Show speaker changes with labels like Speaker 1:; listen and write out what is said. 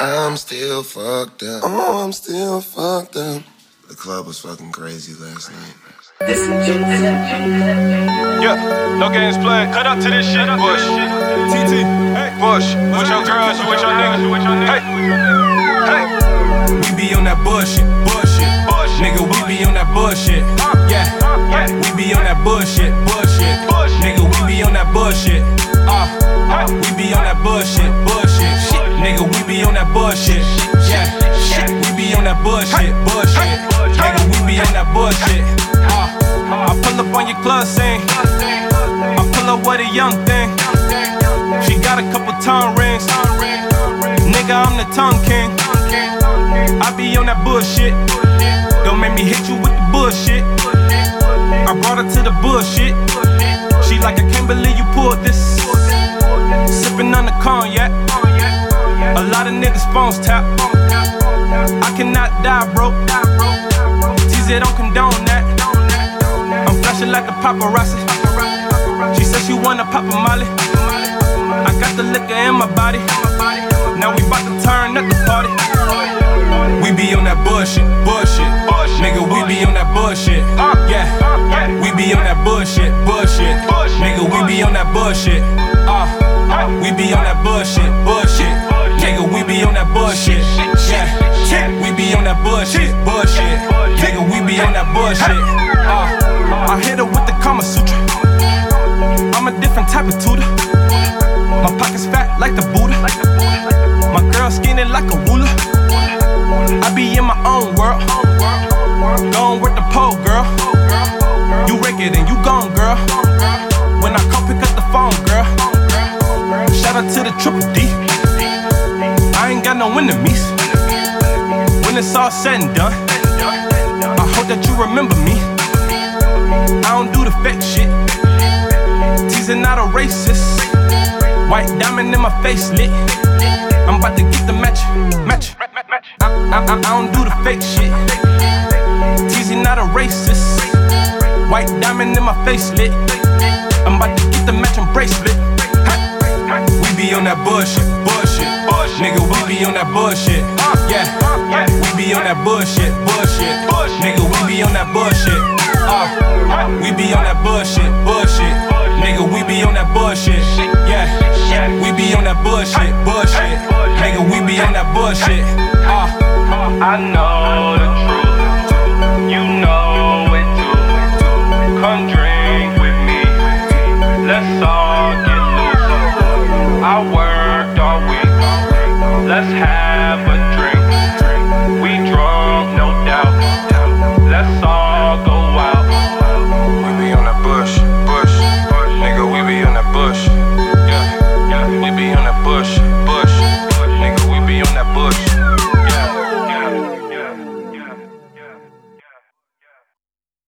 Speaker 1: I'm still fucked up. Oh, I'm still fucked up. The club was fucking crazy last night.
Speaker 2: Yeah, no games played. Cut up to this shit, Bush. TT, hey, Bush. With your girls, with your niggas, with your niggas. Hey, hey.
Speaker 3: We be on that bullshit, bullshit.
Speaker 2: Bullshit.
Speaker 3: Nigga, we be on that bullshit. Bullshit, bullshit. Nigga, we be on that bullshit. Uh, I pull up on your club scene. I pull up with a young thing. She got a couple tongue rings. Nigga, I'm the tongue king. I be on that bullshit. Don't make me hit you with the bullshit. I brought her to the bullshit. She like, I can't believe you pulled this. Sipping on the cognac. A lot of niggas phones tap. Die, bro. TZ don't condone that. I'm flashing like a paparazzi. She said she wanna pop a molly. I got the liquor in my body. Now we bout to turn up the party. We be on that bullshit, bullshit.
Speaker 2: Bullshit.
Speaker 3: Nigga, we be on that bullshit. Yeah. We be on that bullshit. Bullshit. Nigga, we be on that bullshit. Uh, we be on that bullshit, bullshit. Nigga, we be on that bullshit. We be on that bullshit, bullshit. Nigga, we be on that bullshit. Uh, I hit her with the Kama Sutra. I'm a different type of tutor. My pockets fat like the Buddha. My girl skinny like a ruler. I be in my own world. Gone with the pole, girl. You it and you gone, girl. When I call, pick up the phone, girl. Shout out to the triple D. I ain't got no enemies. When it's all said and done, I hope that you remember me. I don't do the fake shit. Teasing not a racist. White diamond in my face lit. I'm about to get the match, match. I, I, I, don't do the fake shit. Teasing not a racist. White diamond in my face lit. I'm about to get the matching bracelet. We be on that bullshit, bullshit.
Speaker 2: Bullshit.
Speaker 3: Nigga, we be on that bullshit. Yeah, be on that bullshit, bullshit. Nigga, we be on that bullshit. Uh, we be on that bullshit, bullshit. Nigga, we be on that bullshit. Yeah, we be on that bullshit, bullshit. Nigga, we be on that bullshit. Uh,
Speaker 2: I know